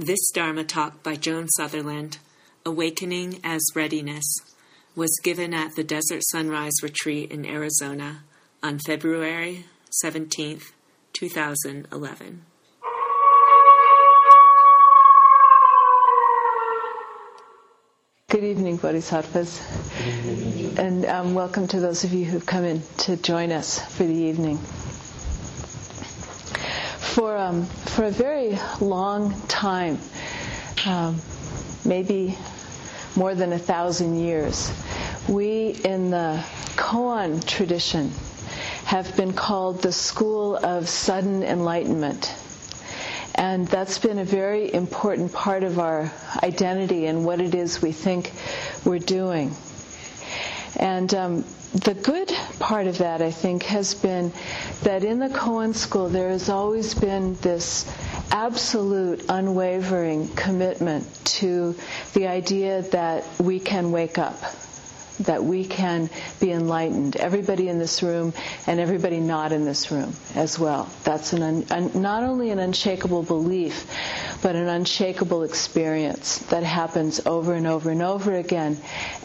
This Dharma talk by Joan Sutherland, Awakening as Readiness, was given at the Desert Sunrise Retreat in Arizona on February 17th, 2011. Good evening, Bodhisattvas. And um, welcome to those of you who've come in to join us for the evening. For, um, for a very long time, um, maybe more than a thousand years, we in the Koan tradition have been called the school of sudden enlightenment. And that's been a very important part of our identity and what it is we think we're doing. And um, the good part of that, I think, has been that in the Koan school there has always been this absolute, unwavering commitment to the idea that we can wake up that we can be enlightened. Everybody in this room and everybody not in this room as well. That's an un, un, not only an unshakable belief, but an unshakable experience that happens over and over and over again.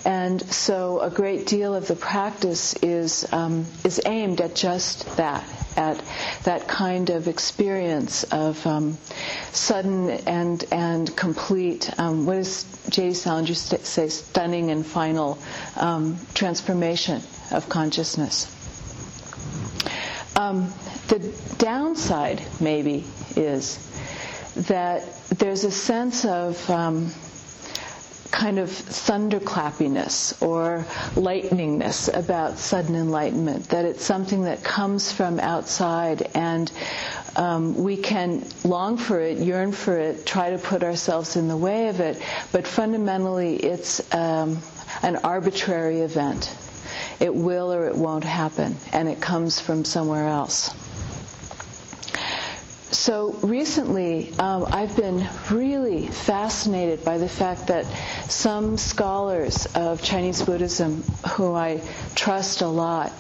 And so a great deal of the practice is um, is aimed at just that, at that kind of experience of um, sudden and and complete. Um, what does J.D. Salinger say? Stunning and final um, transformation of consciousness. Um, the downside, maybe, is that there's a sense of um, kind of thunderclappiness or lightningness about sudden enlightenment, that it's something that comes from outside and um, we can long for it, yearn for it, try to put ourselves in the way of it, but fundamentally it's um, an arbitrary event. It will or it won't happen, and it comes from somewhere else. So recently, um, I've been really fascinated by the fact that some scholars of Chinese Buddhism, who I trust a lot,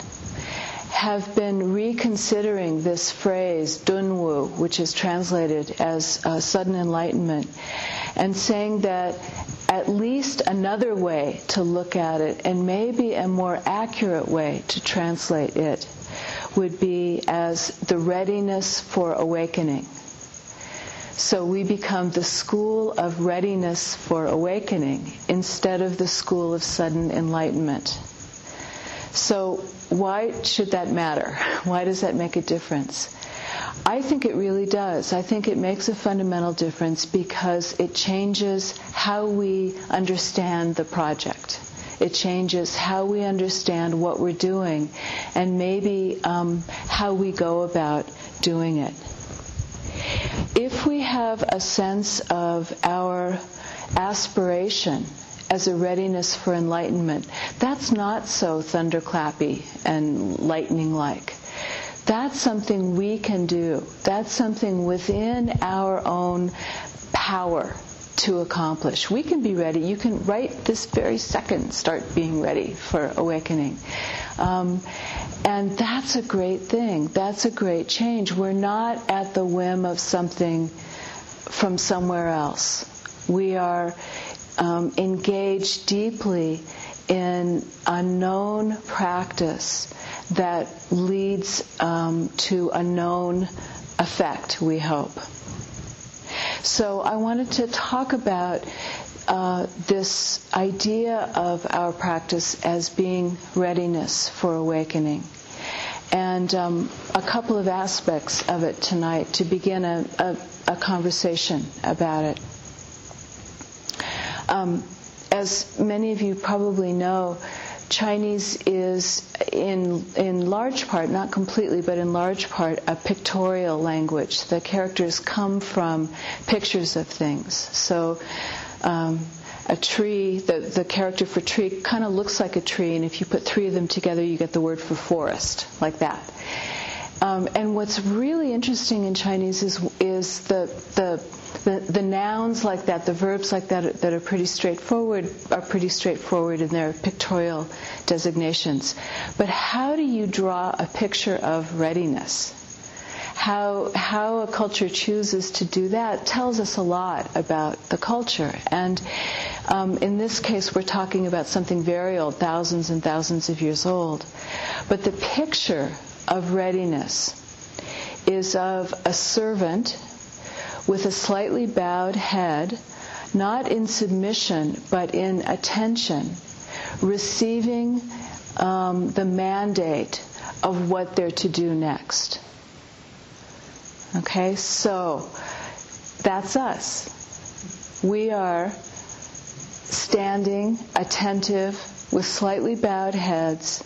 have been reconsidering this phrase dunwu, which is translated as uh, sudden enlightenment, and saying that at least another way to look at it, and maybe a more accurate way to translate it, would be as the readiness for awakening. So we become the school of readiness for awakening instead of the school of sudden enlightenment. So why should that matter? Why does that make a difference? I think it really does. I think it makes a fundamental difference because it changes how we understand the project. It changes how we understand what we're doing and maybe um, how we go about doing it. If we have a sense of our aspiration as a readiness for enlightenment, that's not so thunderclappy and lightning like. That's something we can do. That's something within our own power to accomplish. We can be ready. You can right this very second start being ready for awakening. Um, and that's a great thing. That's a great change. We're not at the whim of something from somewhere else. We are um, engaged deeply in a known practice that leads um, to a known effect, we hope. So I wanted to talk about uh, this idea of our practice as being readiness for awakening. And um, a couple of aspects of it tonight to begin a, a, a conversation about it. Um, as many of you probably know, Chinese is in in large part, not completely, but in large part, a pictorial language. The characters come from pictures of things. So. Um, a tree, the, the character for tree kind of looks like a tree, and if you put three of them together, you get the word for forest, like that. Um, and what's really interesting in Chinese is is the the the, the nouns like that, the verbs like that that are pretty straightforward are pretty straightforward in their pictorial designations. But how do you draw a picture of readiness? how how a culture chooses to do that tells us a lot about the culture. And um, in this case, we're talking about something very old, thousands and thousands of years old. But the picture of readiness is of a servant with a slightly bowed head, not in submission, but in attention, receiving um, the mandate of what they're to do next. Okay, so that's us. We are standing, attentive, with slightly bowed heads,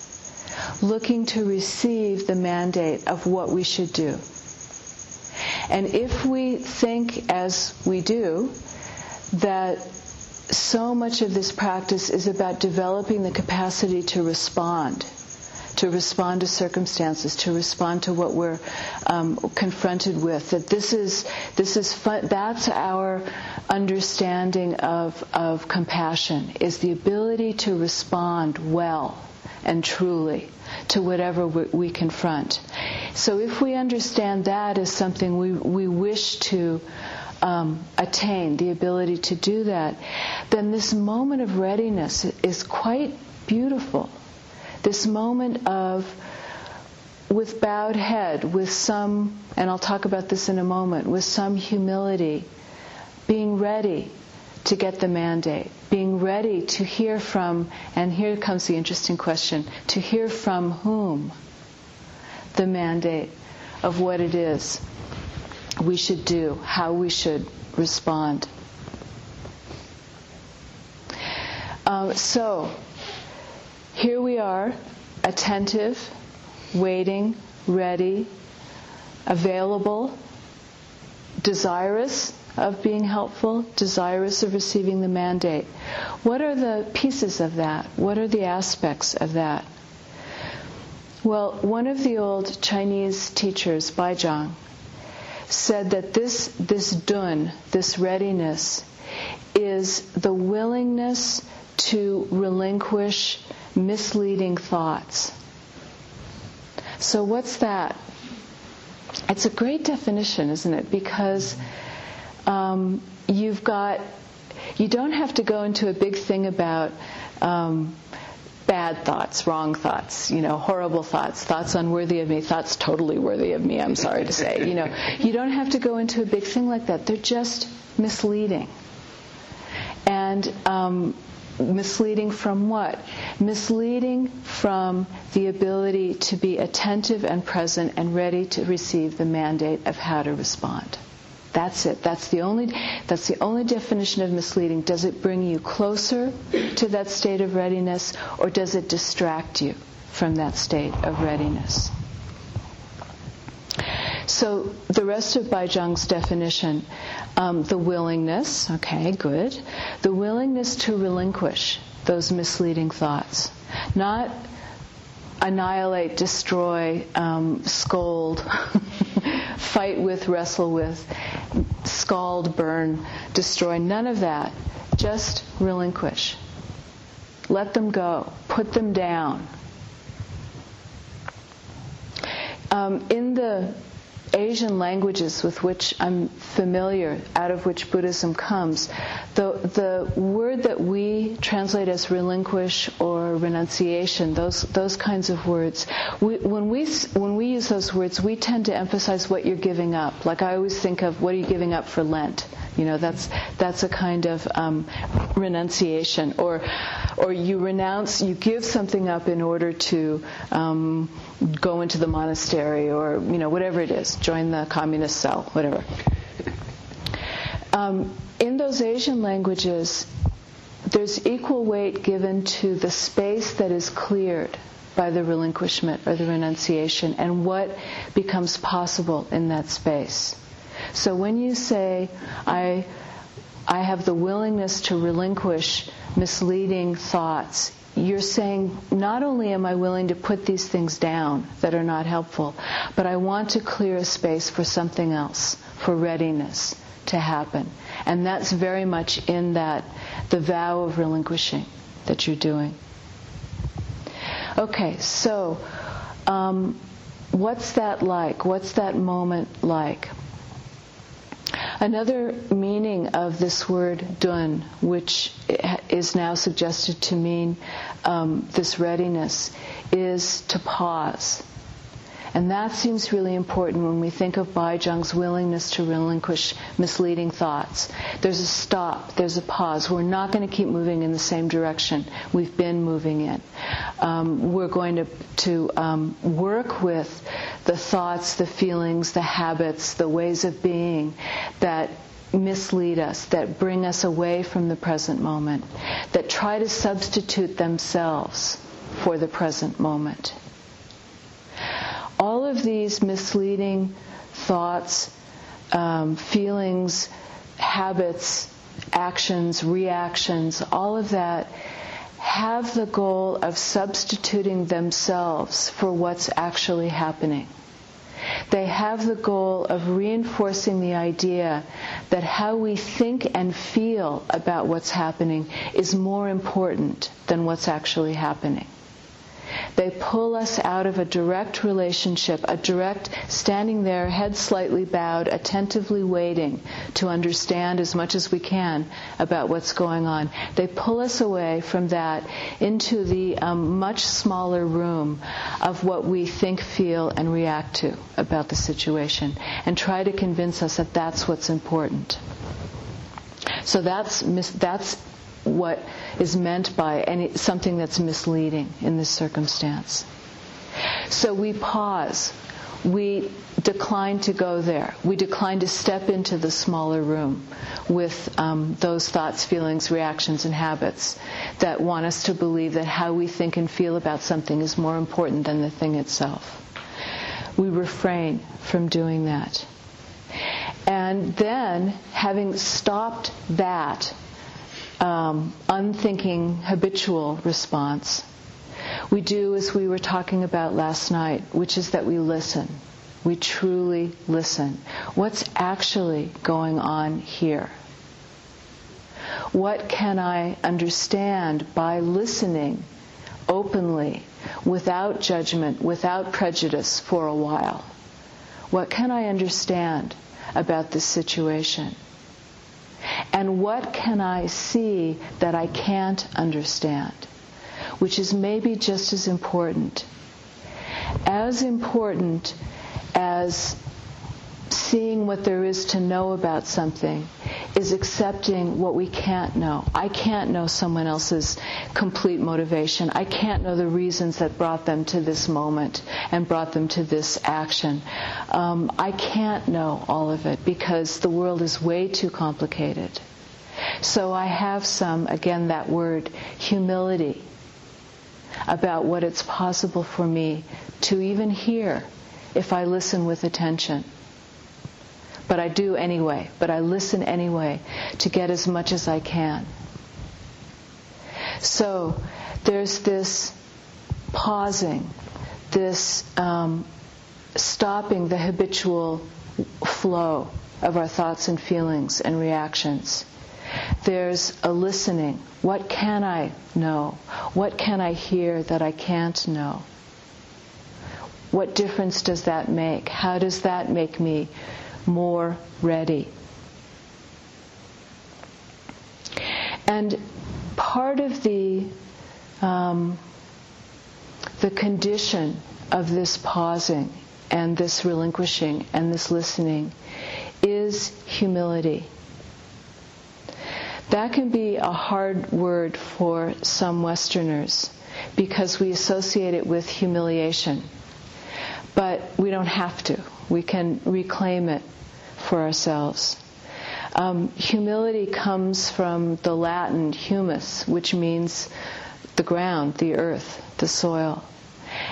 looking to receive the mandate of what we should do. And if we think as we do, that so much of this practice is about developing the capacity to respond, to respond to circumstances, to respond to what we're um, confronted with. That this is this is fun, that's our understanding of of compassion is the ability to respond well and truly to whatever we, we confront. So if we understand that as something we we wish to um, attain, the ability to do that, then this moment of readiness is quite beautiful. This moment of, with bowed head, with some, and I'll talk about this in a moment, with some humility, being ready to get the mandate, being ready to hear from, and here comes the interesting question, to hear from whom the mandate of what it is we should do, how we should respond. Uh, so, here we are, attentive, waiting, ready, available, desirous of being helpful, desirous of receiving the mandate. What are the pieces of that? What are the aspects of that? Well, one of the old Chinese teachers, Baizhang, said that this, this dun, this readiness, is the willingness to relinquish misleading thoughts. So, what's that? It's a great definition, isn't it? Because um, you've got, you don't have to go into a big thing about um, bad thoughts, wrong thoughts, you know, horrible thoughts, thoughts unworthy of me, thoughts totally worthy of me, I'm sorry to say. You know, you don't have to go into a big thing like that. They're just misleading. And um, misleading from what? Misleading from the ability to be attentive and present and ready to receive the mandate of how to respond. That's it. That's the only that's the only definition of misleading. Does it bring you closer to that state of readiness or does it distract you from that state of readiness? So the rest of Baizhang's definition, um, the willingness, okay, good, the willingness to relinquish those misleading thoughts, not annihilate, destroy, um, scold, fight with, wrestle with, scald, burn, destroy. None of that. Just relinquish. Let them go. Put them down. Um, in the Asian languages with which I'm familiar, out of which Buddhism comes, the, the word that we translate as relinquish or renunciation, those, those kinds of words, we, when, we, when we use those words, we tend to emphasize what you're giving up. Like I always think of what are you giving up for Lent? You know, that's, that's a kind of um, renunciation. Or, or you renounce, you give something up in order to um, go into the monastery or, you know, whatever it is, join the communist cell, whatever. Um, in those Asian languages, there's equal weight given to the space that is cleared by the relinquishment or the renunciation and what becomes possible in that space. So when you say, I, I have the willingness to relinquish misleading thoughts, you're saying, not only am I willing to put these things down that are not helpful, but I want to clear a space for something else, for readiness to happen. And that's very much in that, the vow of relinquishing that you're doing. Okay, so um, what's that like? What's that moment like? Another meaning of this word dun, which is now suggested to mean um, this readiness, is to pause. And that seems really important when we think of Bai Baizhang's willingness to relinquish misleading thoughts. There's a stop, there's a pause. We're not going to keep moving in the same direction we've been moving in. Um, we're going to, to um, work with the thoughts, the feelings, the habits, the ways of being that mislead us, that bring us away from the present moment, that try to substitute themselves for the present moment all of these misleading thoughts, um, feelings, habits, actions, reactions, all of that have the goal of substituting themselves for what's actually happening. They have the goal of reinforcing the idea that how we think and feel about what's happening is more important than what's actually happening. They pull us out of a direct relationship, a direct standing there, head slightly bowed, attentively waiting to understand as much as we can about what's going on. They pull us away from that into the um, much smaller room of what we think, feel, and react to about the situation and try to convince us that that's what's important. So that's that's what is meant by any, something that's misleading in this circumstance. So we pause. We decline to go there. We decline to step into the smaller room with um, those thoughts, feelings, reactions, and habits that want us to believe that how we think and feel about something is more important than the thing itself. We refrain from doing that. And then, having stopped that, um, unthinking, habitual response. We do as we were talking about last night, which is that we listen. We truly listen. What's actually going on here? What can I understand by listening openly, without judgment, without prejudice for a while? What can I understand about this situation? And what can I see that I can't understand? Which is maybe just as important. As important as seeing what there is to know about something is accepting what we can't know. I can't know someone else's complete motivation. I can't know the reasons that brought them to this moment and brought them to this action. Um, I can't know all of it because the world is way too complicated. So I have some, again, that word, humility about what it's possible for me to even hear if I listen with attention. But I do anyway, but I listen anyway to get as much as I can. So there's this pausing, this um, stopping the habitual flow of our thoughts and feelings and reactions. There's a listening. What can I know? What can I hear that I can't know? What difference does that make? How does that make me more ready? And part of the um, the condition of this pausing and this relinquishing and this listening is humility. That can be a hard word for some Westerners because we associate it with humiliation. But we don't have to. We can reclaim it for ourselves. Um, humility comes from the Latin humus, which means the ground, the earth, the soil.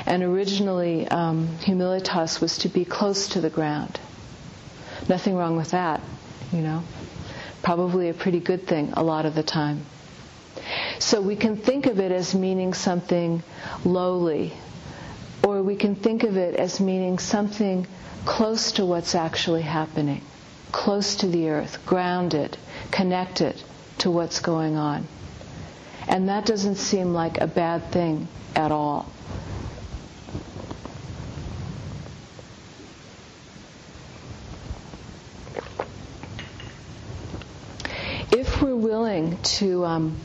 And originally, um, humilitas was to be close to the ground. Nothing wrong with that, you know probably a pretty good thing a lot of the time. So we can think of it as meaning something lowly, or we can think of it as meaning something close to what's actually happening, close to the earth, grounded, connected to what's going on. And that doesn't seem like a bad thing at all. If we're willing to um,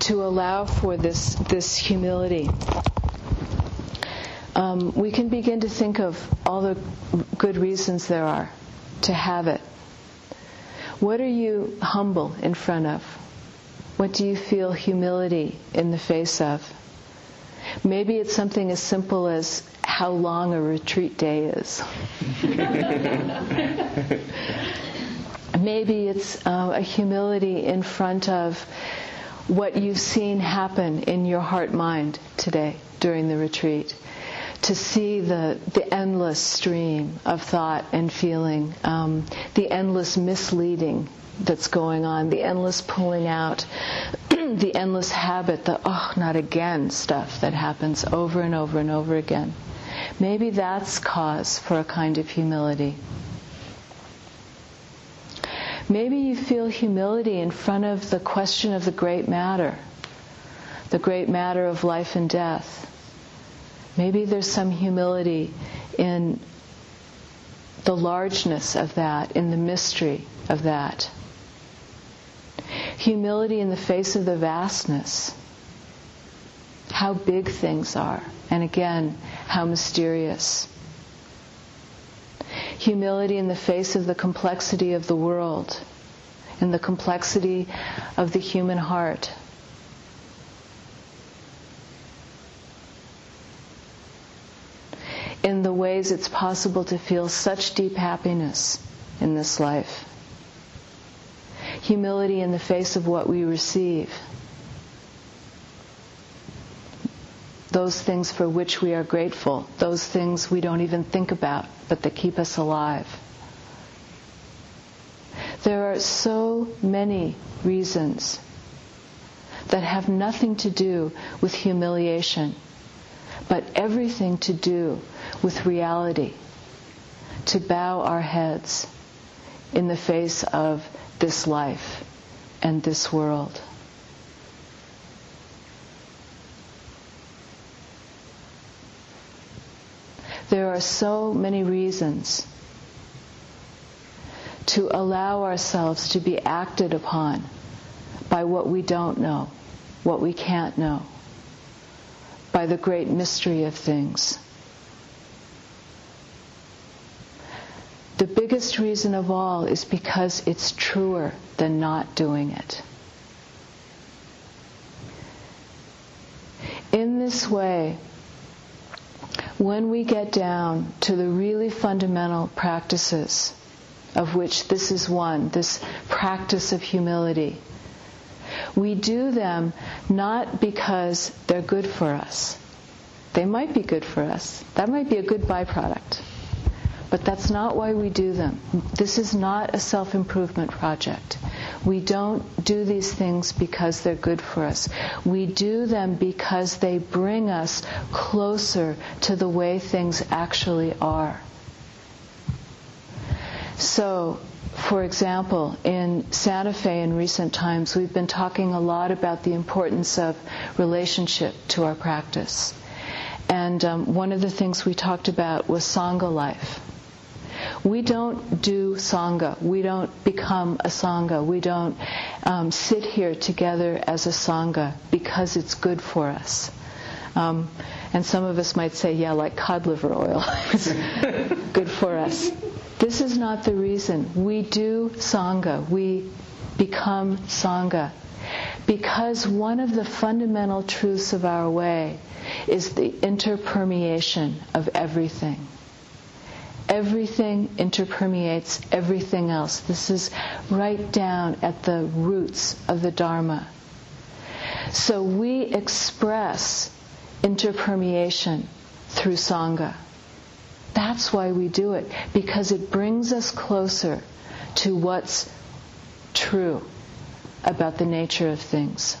to allow for this this humility um, we can begin to think of all the good reasons there are to have it. What are you humble in front of? What do you feel humility in the face of? Maybe it's something as simple as how long a retreat day is. Maybe it's uh, a humility in front of what you've seen happen in your heart mind today during the retreat to see the, the endless stream of thought and feeling, um, the endless misleading that's going on, the endless pulling out, the endless habit, the oh, not again stuff that happens over and over and over again. Maybe that's cause for a kind of humility. Maybe you feel humility in front of the question of the great matter, the great matter of life and death. Maybe there's some humility in the largeness of that, in the mystery of that. Humility in the face of the vastness. How big things are. And again, how mysterious. Humility in the face of the complexity of the world, in the complexity of the human heart. In the ways it's possible to feel such deep happiness in this life. Humility in the face of what we receive. Those things for which we are grateful, those things we don't even think about, but that keep us alive. There are so many reasons that have nothing to do with humiliation, but everything to do with reality, to bow our heads in the face of this life and this world. There are so many reasons to allow ourselves to be acted upon by what we don't know, what we can't know, by the great mystery of things. The biggest reason of all is because it's truer than not doing it. In this way, when we get down to the really fundamental practices, of which this is one, this practice of humility, we do them not because they're good for us. They might be good for us. That might be a good byproduct. But that's not why we do them. This is not a self improvement project. We don't do these things because they're good for us. We do them because they bring us closer to the way things actually are. So, for example, in Santa Fe in recent times, we've been talking a lot about the importance of relationship to our practice. And um, one of the things we talked about was Sangha life. We don't do Sangha. We don't become a Sangha. We don't um, sit here together as a Sangha because it's good for us. Um, and some of us might say, yeah, like cod liver oil. it's good for us. This is not the reason. We do Sangha. We become Sangha. Because one of the fundamental truths of our way is the interpermeation of everything. Everything interpermeates everything else. This is right down at the roots of the Dharma. So we express interpermeation through Sangha. That's why we do it, because it brings us closer to what's true about the nature of things.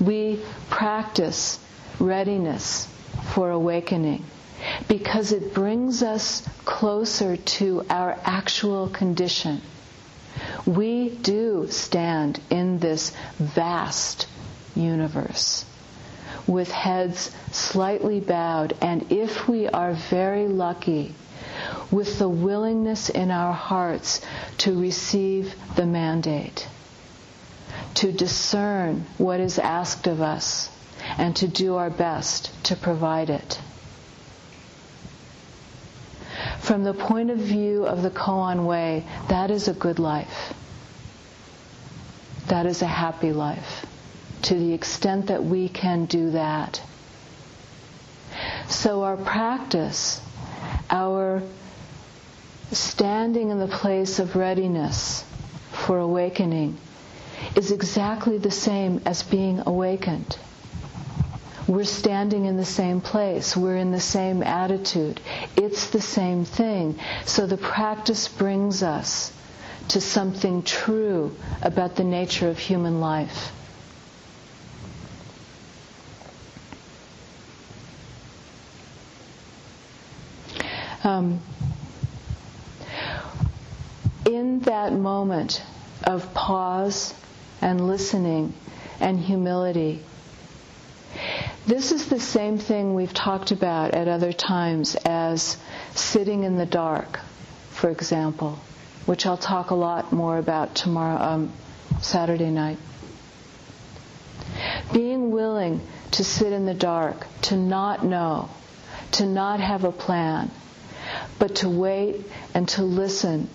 We practice readiness for awakening because it brings us closer to our actual condition. We do stand in this vast universe with heads slightly bowed, and if we are very lucky, with the willingness in our hearts to receive the mandate, to discern what is asked of us, and to do our best to provide it. From the point of view of the Koan way, that is a good life. That is a happy life. To the extent that we can do that. So our practice, our standing in the place of readiness for awakening is exactly the same as being awakened. We're standing in the same place. We're in the same attitude. It's the same thing. So the practice brings us to something true about the nature of human life. Um, in that moment of pause and listening and humility, this is the same thing we've talked about at other times as sitting in the dark, for example, which I'll talk a lot more about tomorrow, um, Saturday night. Being willing to sit in the dark, to not know, to not have a plan, but to wait and to listen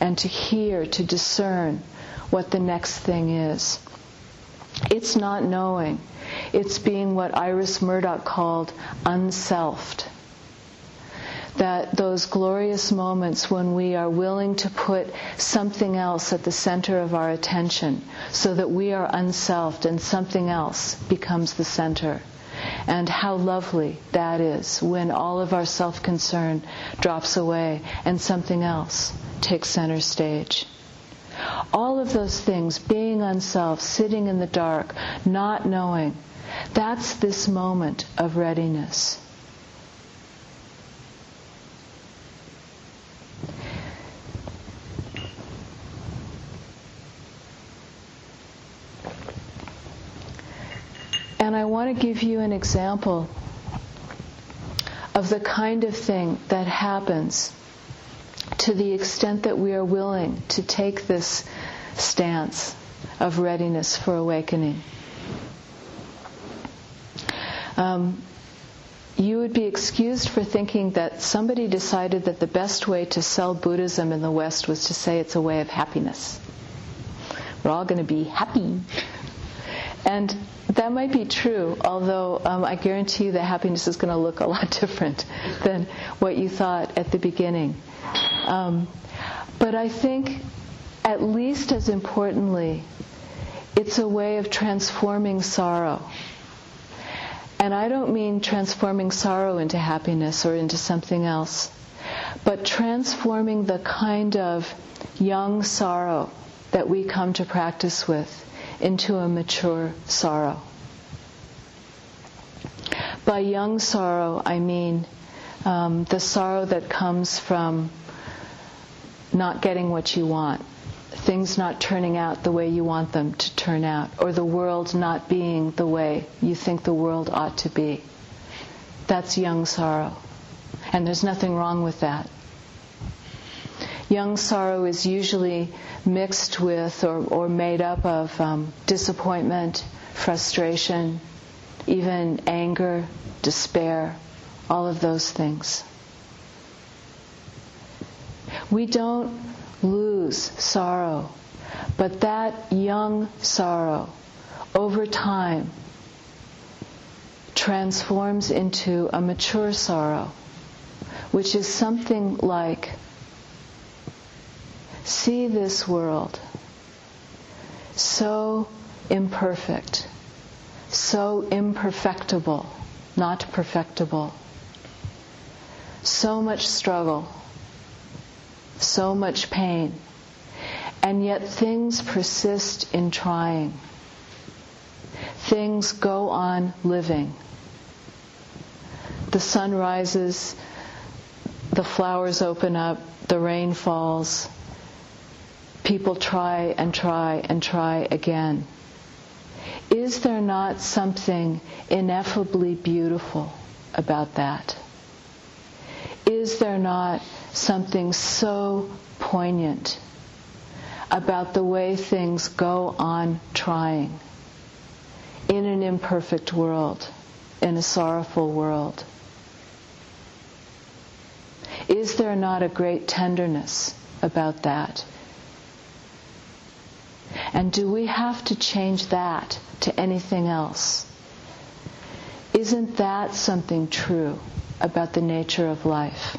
and to hear, to discern what the next thing is. It's not knowing. It's being what Iris Murdoch called unselfed. That those glorious moments when we are willing to put something else at the center of our attention so that we are unselfed and something else becomes the center. And how lovely that is when all of our self concern drops away and something else takes center stage. All of those things, being unself, sitting in the dark, not knowing, that's this moment of readiness. And I want to give you an example of the kind of thing that happens to the extent that we are willing to take this stance of readiness for awakening. Um, you would be excused for thinking that somebody decided that the best way to sell Buddhism in the West was to say it's a way of happiness. We're all going to be happy. And that might be true, although um, I guarantee you that happiness is going to look a lot different than what you thought at the beginning. Um, but I think, at least as importantly, it's a way of transforming sorrow. And I don't mean transforming sorrow into happiness or into something else, but transforming the kind of young sorrow that we come to practice with into a mature sorrow. By young sorrow, I mean um, the sorrow that comes from not getting what you want, things not turning out the way you want them to turn out, or the world not being the way you think the world ought to be. That's young sorrow. And there's nothing wrong with that. Young sorrow is usually mixed with or, or made up of um, disappointment, frustration, even anger, despair, all of those things. We don't lose sorrow, but that young sorrow over time transforms into a mature sorrow, which is something like see this world so imperfect, so imperfectible, not perfectible, so much struggle, so much pain, and yet things persist in trying. Things go on living. The sun rises, the flowers open up, the rain falls, people try and try and try again. Is there not something ineffably beautiful about that? Is there not something so poignant about the way things go on trying in an imperfect world, in a sorrowful world? Is there not a great tenderness about that? And do we have to change that to anything else? Isn't that something true about the nature of life?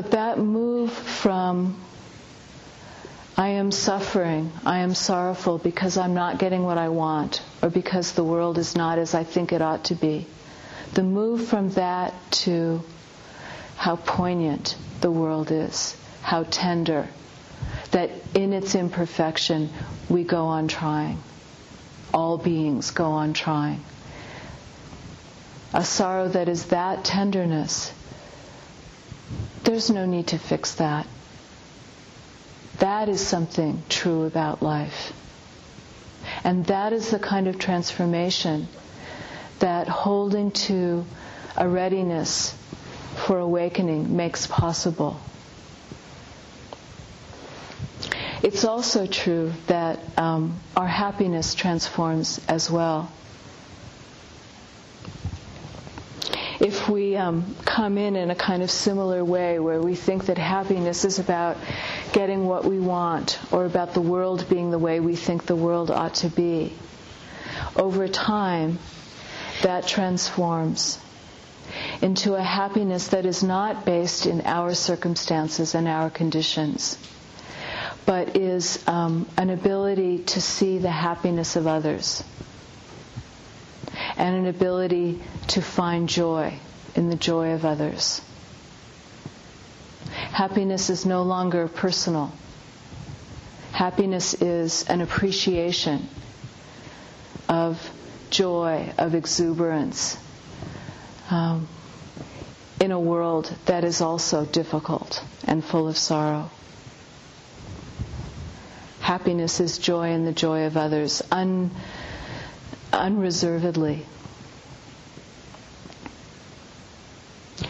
But that move from I am suffering, I am sorrowful because I'm not getting what I want, or because the world is not as I think it ought to be. The move from that to how poignant the world is, how tender, that in its imperfection we go on trying. All beings go on trying. A sorrow that is that tenderness, there's no need to fix that. That is something true about life. And that is the kind of transformation that holding to a readiness for awakening makes possible. It's also true that um, our happiness transforms as well. If we um, come in in a kind of similar way where we think that happiness is about getting what we want or about the world being the way we think the world ought to be, over time that transforms into a happiness that is not based in our circumstances and our conditions but is um, an ability to see the happiness of others and an ability to find joy in the joy of others. Happiness is no longer personal. Happiness is an appreciation of joy, of exuberance um, in a world that is also difficult and full of sorrow. Happiness is joy in the joy of others, un, unreservedly.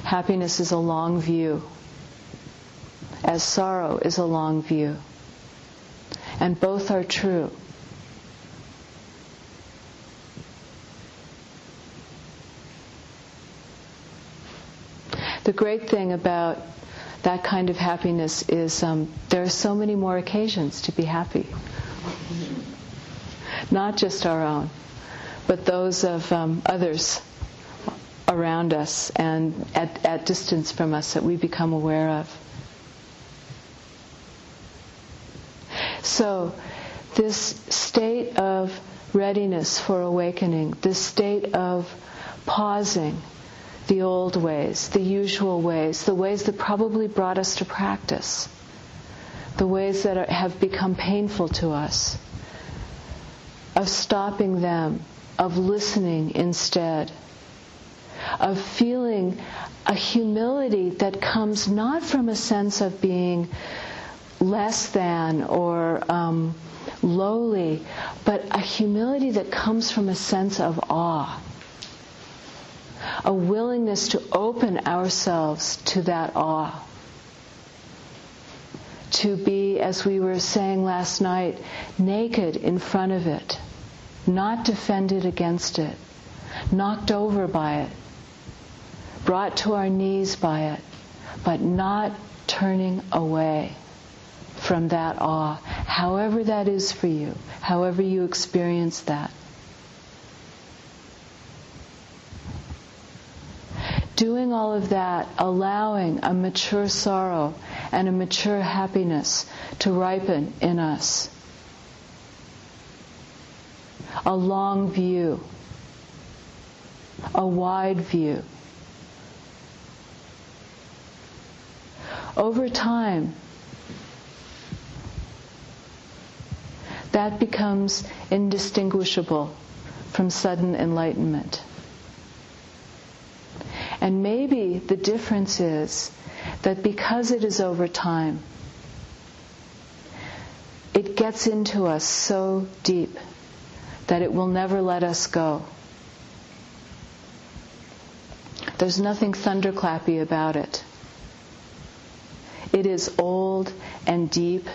Happiness is a long view, as sorrow is a long view. And both are true. The great thing about that kind of happiness is um, there are so many more occasions to be happy. Not just our own, but those of um, others around us and at, at distance from us that we become aware of. So, this state of readiness for awakening, this state of pausing the old ways, the usual ways, the ways that probably brought us to practice, the ways that are, have become painful to us, of stopping them, of listening instead, of feeling a humility that comes not from a sense of being less than or um, lowly, but a humility that comes from a sense of awe a willingness to open ourselves to that awe. To be, as we were saying last night, naked in front of it, not defended against it, knocked over by it, brought to our knees by it, but not turning away from that awe, however that is for you, however you experience that. doing all of that, allowing a mature sorrow and a mature happiness to ripen in us. A long view, a wide view. Over time, that becomes indistinguishable from sudden enlightenment. And maybe the difference is that because it is over time, it gets into us so deep that it will never let us go. There's nothing thunderclappy about it. It is old and deep,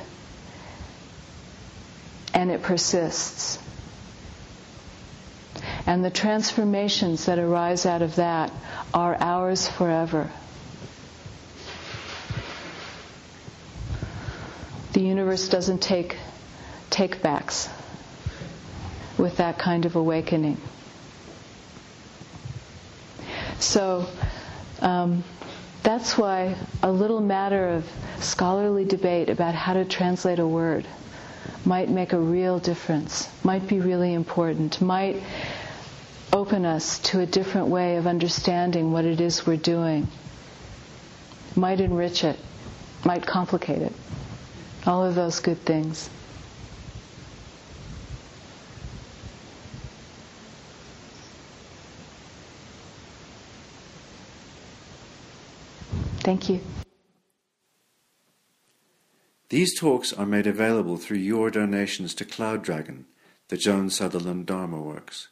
and it persists. And the transformations that arise out of that are ours forever. The universe doesn't take take backs with that kind of awakening. So um, that's why a little matter of scholarly debate about how to translate a word might make a real difference, might be really important, might open us to a different way of understanding what it is we're doing, might enrich it, might complicate it. All of those good things. Thank you. These talks are made available through your donations to Cloud Dragon, the Joan Sutherland Dharma Works.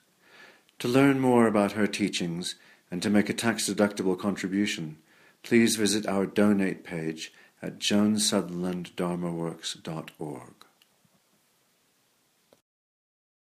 To learn more about her teachings and to make a tax-deductible contribution, please visit our donate page at joansutherlanddharmaworks.org.